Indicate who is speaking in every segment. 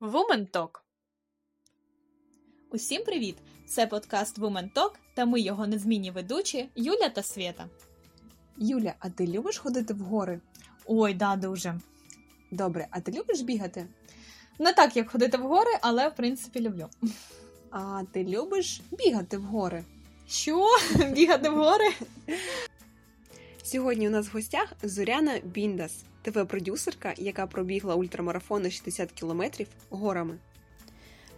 Speaker 1: Woman Talk. Усім привіт! Це подкаст Woman Talk та ми його незмінні ведучі Юля та Свєта.
Speaker 2: Юля, а ти любиш ходити в гори?
Speaker 1: Ой, да, дуже.
Speaker 2: Добре, а ти любиш бігати?
Speaker 1: Не так, як ходити в гори, але в принципі люблю.
Speaker 2: А ти любиш бігати в гори?
Speaker 1: Що? Бігати в гори?
Speaker 2: Сьогодні у нас в гостях Зоряна Біндас, ТВ-продюсерка, яка пробігла ультрамарафони 60 кілометрів горами.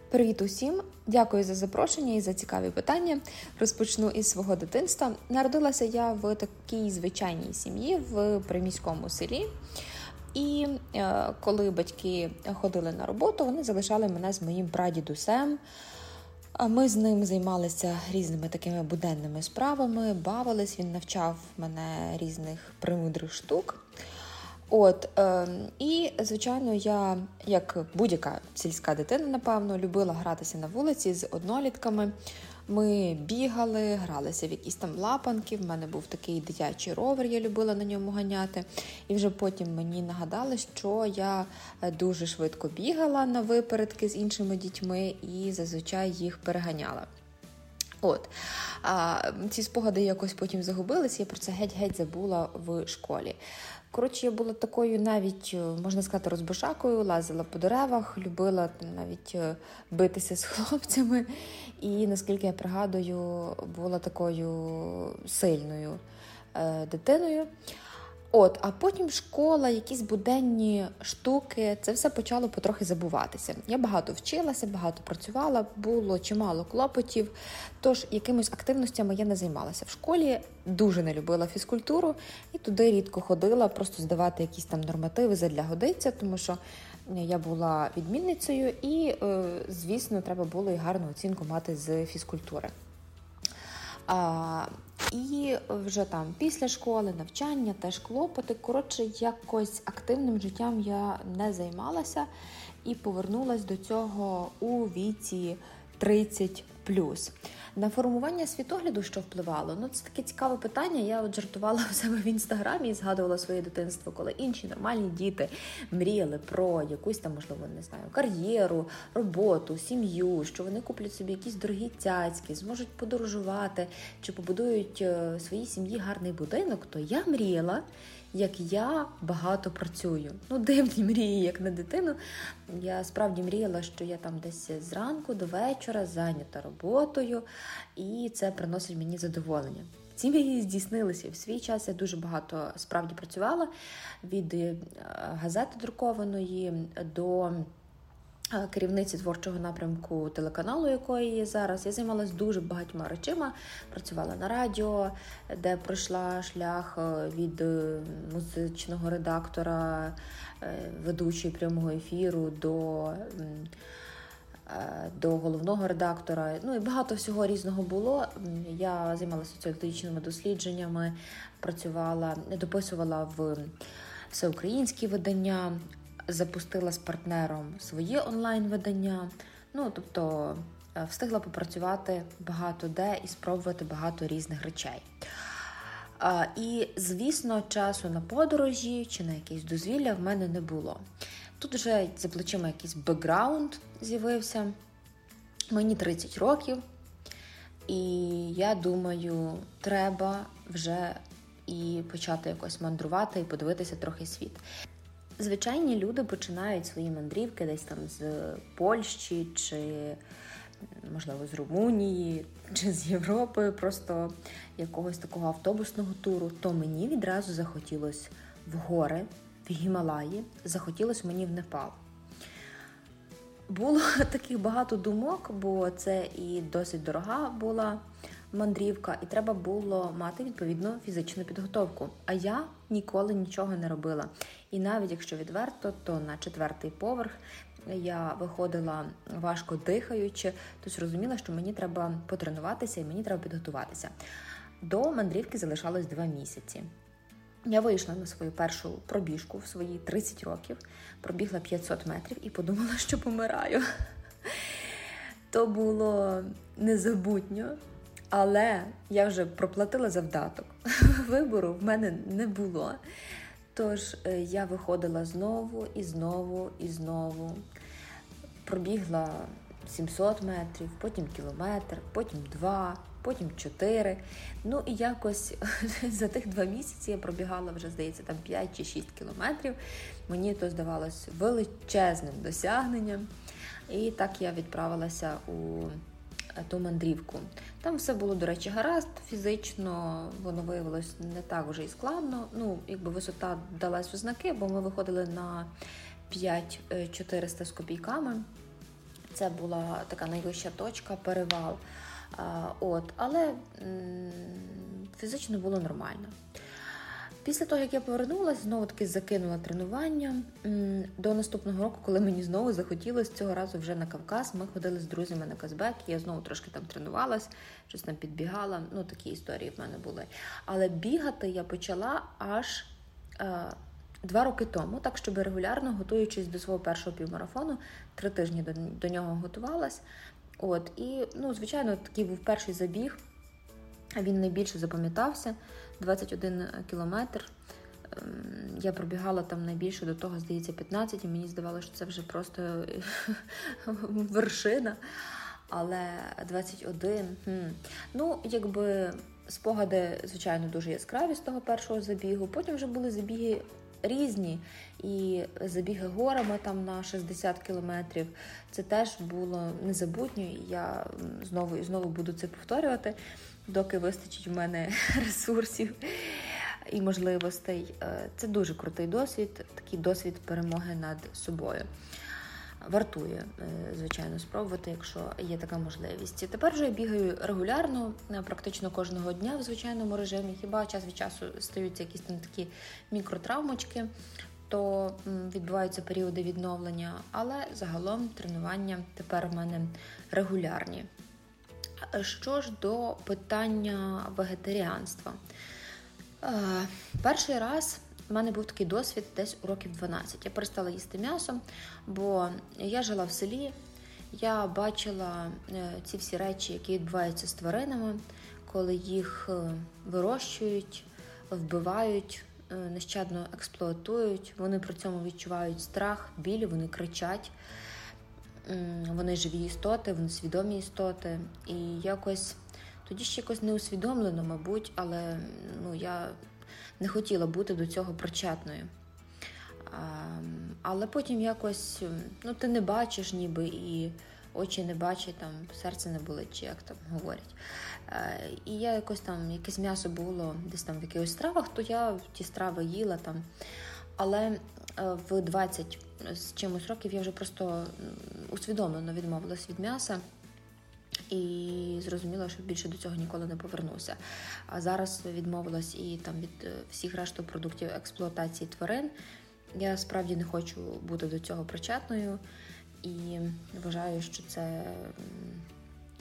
Speaker 3: Привіт усім! Дякую за запрошення і за цікаві питання. Розпочну із свого дитинства. Народилася я в такій звичайній сім'ї в приміському селі. І е, коли батьки ходили на роботу, вони залишали мене з моїм прадідусем. Ми з ним займалися різними такими буденними справами, бавились, він навчав мене різних примудрих штук. От, е, І, звичайно, я, як будь-яка сільська дитина, напевно, любила гратися на вулиці з однолітками. Ми бігали, гралися в якісь там лапанки. В мене був такий дитячий ровер, я любила на ньому ганяти. І вже потім мені нагадали, що я дуже швидко бігала на випередки з іншими дітьми і зазвичай їх переганяла. От а, ці спогади якось потім загубилися, я про це геть-геть забула в школі. Коротше, я була такою навіть, можна сказати, розбушакою, лазила по деревах, любила навіть битися з хлопцями. І наскільки я пригадую, була такою сильною е, дитиною. От, а потім школа, якісь буденні штуки, це все почало потрохи забуватися. Я багато вчилася, багато працювала, було чимало клопотів. Тож якимись активностями я не займалася в школі, дуже не любила фізкультуру і туди рідко ходила, просто здавати якісь там нормативи задля годиться, тому що я була відмінницею, і, е, звісно, треба було і гарну оцінку мати з фізкультури. І вже там після школи, навчання, теж клопоти. Коротше, якось активним життям я не займалася і повернулася до цього у віці 30 на формування світогляду, що впливало, ну це таке цікаве питання. Я от жартувала у себе в інстаграмі і згадувала своє дитинство, коли інші нормальні діти мріяли про якусь там, можливо, не знаю, кар'єру, роботу, сім'ю, що вони куплять собі якісь дорогі цяцьки, зможуть подорожувати чи побудують е, своїй сім'ї гарний будинок. То я мріяла як я багато працюю. Ну, дивні мрії, як на дитину. Я справді мріяла, що я там десь зранку до вечора зайнята роботою, і це приносить мені задоволення. Ці мрії здійснилися в свій час. Я дуже багато справді працювала від е, газети друкованої до. Е, керівниці творчого напрямку телеканалу, якої є зараз, я займалася дуже багатьма речима. Працювала на радіо, де пройшла шлях е, від е, музичного редактора, ведучої прямого ефіру до до головного редактора. Ну і багато всього різного було. Я займалася соціологічними дослідженнями, працювала, дописувала в всеукраїнські видання запустила з партнером своє онлайн-видання. Ну, тобто е, встигла попрацювати багато де і спробувати багато різних речей. І, звісно, часу на подорожі чи на якісь дозвілля в мене не було. Тут вже за плечима якийсь бекграунд з'явився. Мені 30 років, і я думаю, треба вже і почати якось мандрувати і подивитися трохи світ. Звичайні люди починають свої мандрівки десь там з Польщі, чи, можливо, з Румунії, чи з Європи, просто якогось такого автобусного туру, то мені відразу захотілося в гори, в Гімалаї, захотілося мені в Непал. Було таких багато думок, бо це і досить дорога була мандрівка, і треба було мати відповідну фізичну підготовку. А я ніколи нічого не робила. І навіть якщо відверто, то на четвертий поверх я виходила важко дихаючи, то зрозуміла, що мені треба потренуватися і мені треба підготуватися. До мандрівки залишалось два місяці. Я вийшла на свою першу пробіжку в свої 30 років, пробігла 500 метрів і подумала, що помираю. То було незабутньо, але я вже проплатила завдаток. Вибору в мене не було. Тож е, я виходила знову і знову і знову. пробігла 700 метрів, потім кілометр, потім два, потім чотири. Ну і якось за тих два місяці я пробігала вже, здається, там 5 чи 6 кілометрів. Мені то здавалось величезним досягненням. І так я відправилася у ту мандрівку. Там все було, до речі, гаразд, фізично воно виявилось не так вже і складно. Ну, якби висота далась у знаки, бо ми виходили на 5400 з копійками. Це була така найвища точка, перевал. От, Але фізично було нормально. Після того, як я повернулася, знову таки закинула тренування. До наступного року, коли мені знову захотілося цього разу вже на Кавказ, ми ходили з друзями на Казбек, я знову трошки там тренувалась, щось там підбігала. Ну, такі історії в мене були. Але бігати я почала аж е, два роки тому, так щоб регулярно, готуючись до свого першого півмарафону, три тижні до, до нього готувалась. От, І, ну, звичайно, такий був перший забіг. Він найбільше запам'ятався 21 кілометр. Ем, я пробігала там найбільше до того, здається, 15, і мені здавалося, що це вже просто вершина. Але 21. Хм. Ну, якби спогади, звичайно, дуже яскраві з того першого забігу. Потім вже були забіги різні. І забіги горами там на 60 кілометрів. Це теж було незабутньо. І я знову і знову буду це повторювати, доки вистачить в мене ресурсів і можливостей. Е, це дуже крутий досвід, такий досвід перемоги над собою. Вартує, е, звичайно, спробувати, якщо є така можливість. Тепер вже я бігаю регулярно, е, практично кожного дня в звичайному режимі. Хіба час від часу стаються якісь там такі мікротравмочки, то відбуваються періоди відновлення, але загалом тренування тепер в мене регулярні. Що ж до питання вегетаріанства, е, перший раз у мене був такий досвід десь у років 12. Я перестала їсти м'ясо, бо я жила в селі, я бачила е, ці всі речі, які відбуваються з тваринами, коли їх е, вирощують, вбивають, нещадно експлуатують. Вони при цьому відчувають страх, біль, вони кричать. Вони живі істоти, вони свідомі істоти. І якось тоді ще якось не усвідомлено, мабуть, але ну, я не хотіла бути до цього причетною. Але потім якось ну, ти не бачиш, ніби і очі не бачать, там серце не болить, чи як там говорять. Е, і я якось там якесь м'ясо було десь там в якихось стравах, то я ті страви їла там. Але е, в 20 з чимось років я вже просто усвідомлено відмовилась від м'яса і зрозуміла, що більше до цього ніколи не повернуся. А зараз відмовилась і там від е, всіх решту продуктів експлуатації тварин. Я справді не хочу бути до цього причетною і вважаю, що це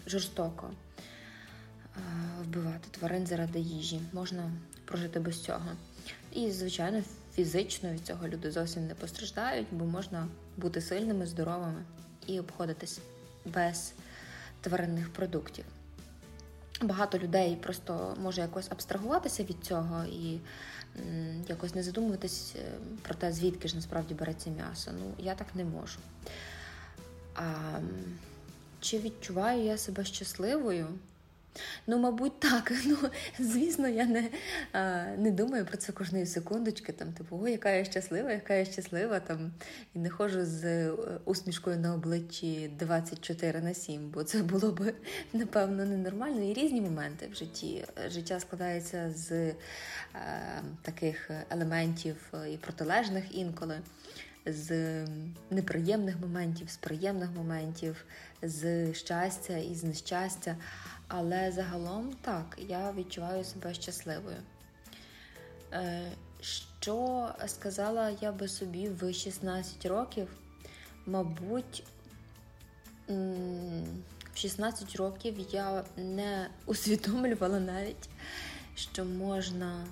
Speaker 3: жорстоко е, вбивати тварин заради їжі. Можна прожити без цього. І, звичайно, фізично від цього люди зовсім не постраждають, бо можна бути сильними, здоровими і обходитись без тваринних продуктів. Багато людей просто може якось абстрагуватися від цього і якось не задумуватись е, про те, звідки ж насправді береться м'ясо. Ну, я так не можу. А, Чи відчуваю я себе щасливою? Ну, мабуть, так. Ну, Звісно, я не не думаю про це кожної секундочки. Там, Типу, о, яка я щаслива, яка я щаслива. Там, І не ходжу з е, усмішкою на обличчі 24 на 7, бо це було б, напевно, ненормально. І різні моменти в житті. Життя складається з е, таких елементів і протилежних інколи. З неприємних моментів, з приємних моментів, з щастя і з нещастя. Але загалом так, я відчуваю себе щасливою. Е, що сказала я би собі в 16 років? Мабуть, в 16 років я не усвідомлювала навіть, що можна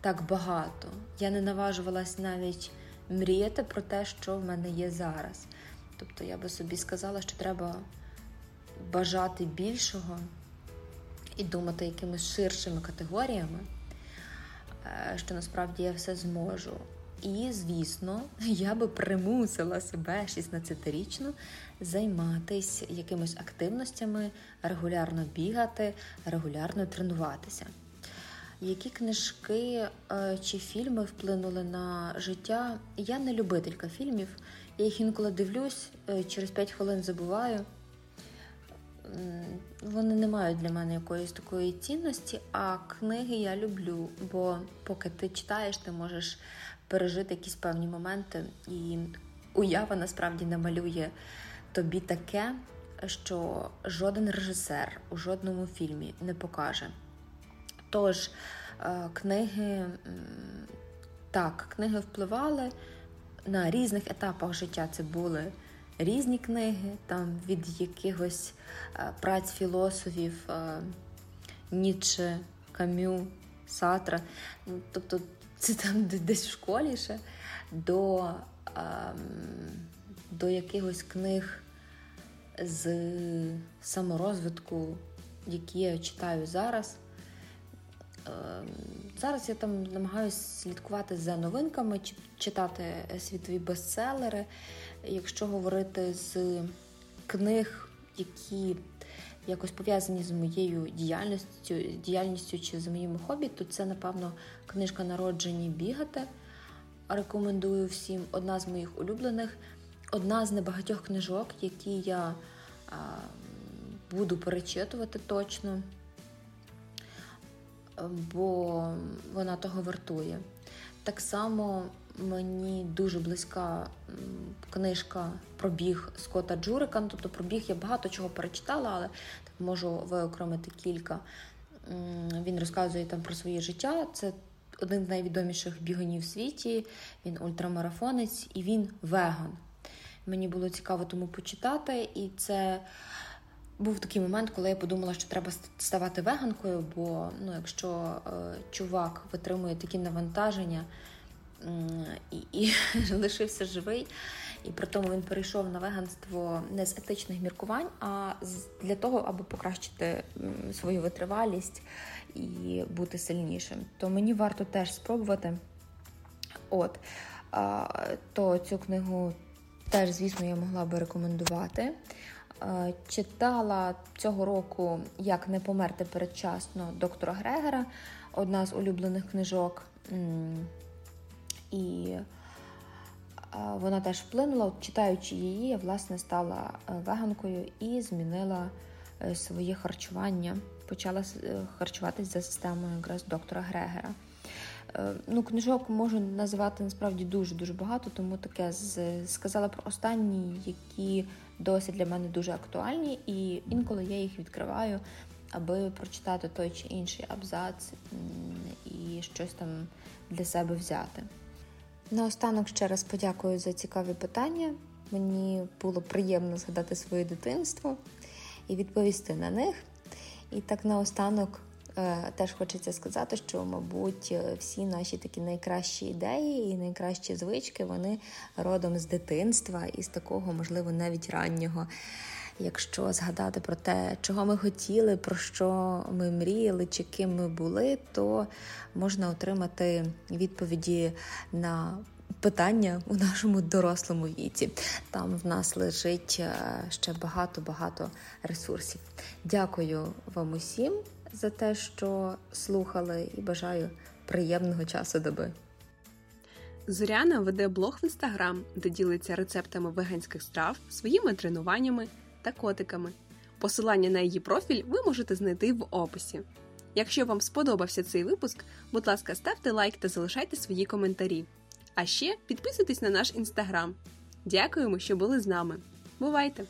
Speaker 3: так багато. Я не наважувалась навіть мріяти про те, що в мене є зараз. Тобто я би собі сказала, що треба бажати більшого і думати якимись ширшими категоріями, е, що насправді я все зможу. і, звісно, я би примусила себе 16-річну займатися якимись активностями, регулярно бігати, регулярно тренуватися. Які книжки е, чи фільми вплинули на життя? Я не любителька фільмів. Я їх інколи дивлюсь, е, через 5 хвилин забуваю. Вони не мають для мене якоїсь такої цінності, а книги я люблю, бо поки ти читаєш, ти можеш пережити якісь певні моменти, і уява насправді намалює тобі таке, що жоден режисер у жодному фільмі не покаже. Тож, е, книги так, книги впливали на різних етапах життя. Це були різні книги, там від якихось е, праць філософів е, Ніче, Камю, Сатра. Ну, тобто це там десь в школі ще до, до якихось книг з саморозвитку, які я читаю зараз. Ем, зараз я там намагаюся слідкувати за новинками, читати світові бестселери. Якщо говорити з книг, які якось пов'язані з моєю діяльністю діяльністю чи з моїми хобі, то це, напевно, книжка Народжені бігати. Рекомендую всім одна з моїх улюблених, одна з небагатьох книжок, які я буду перечитувати точно бо вона того вартує. Так само мені дуже близька книжка про біг Скотта Джурика. Ну, тобто про біг я багато чого перечитала, але можу виокремити кілька. Він розказує там про своє життя. Це один з найвідоміших бігунів в світі. Він ультрамарафонець і він веган. Мені було цікаво тому почитати, і це був такий момент, коли я подумала, що треба ставати веганкою, бо ну, якщо е, чувак витримує такі навантаження і, і лишився живий, і при тому він перейшов на веганство не з етичних міркувань, а для того, аби покращити свою витривалість і бути сильнішим, то мені варто теж спробувати. От, то цю книгу теж, звісно, я могла би рекомендувати. Е, читала цього року Як не померти передчасно доктора Грегера, одна з улюблених книжок. І е, вона теж вплинула, читаючи її, я власне стала е, веганкою і змінила своє харчування. Почала харчуватись за системою якраз доктора Грегера. Ну, Книжок можу називати насправді дуже-дуже багато, тому таке сказала про останні, які досі для мене дуже актуальні, і інколи я їх відкриваю, аби прочитати той чи інший абзац і щось там для себе взяти. Наостанок ще раз подякую за цікаві питання. Мені було приємно згадати своє дитинство і відповісти на них. І так наостанок Е, теж хочеться сказати, що, мабуть, е, всі наші такі найкращі ідеї і найкращі звички вони родом з дитинства і з такого, можливо, навіть раннього. Якщо згадати про те, чого ми хотіли, про що ми мріяли, чи ким ми були, то можна отримати відповіді на питання у нашому дорослому віці. Там в нас лежить е, ще багато-багато ресурсів. Дякую вам усім за те, що слухали, і бажаю приємного часу доби.
Speaker 2: Зоряна веде блог в інстаграм, де ділиться рецептами веганських страв, своїми тренуваннями та котиками. Посилання на її профіль ви можете знайти в описі. Якщо вам сподобався цей випуск, будь ласка, ставте лайк та залишайте свої коментарі. А ще підписуйтесь на наш інстаграм. Дякуємо, що були з нами. Бувайте!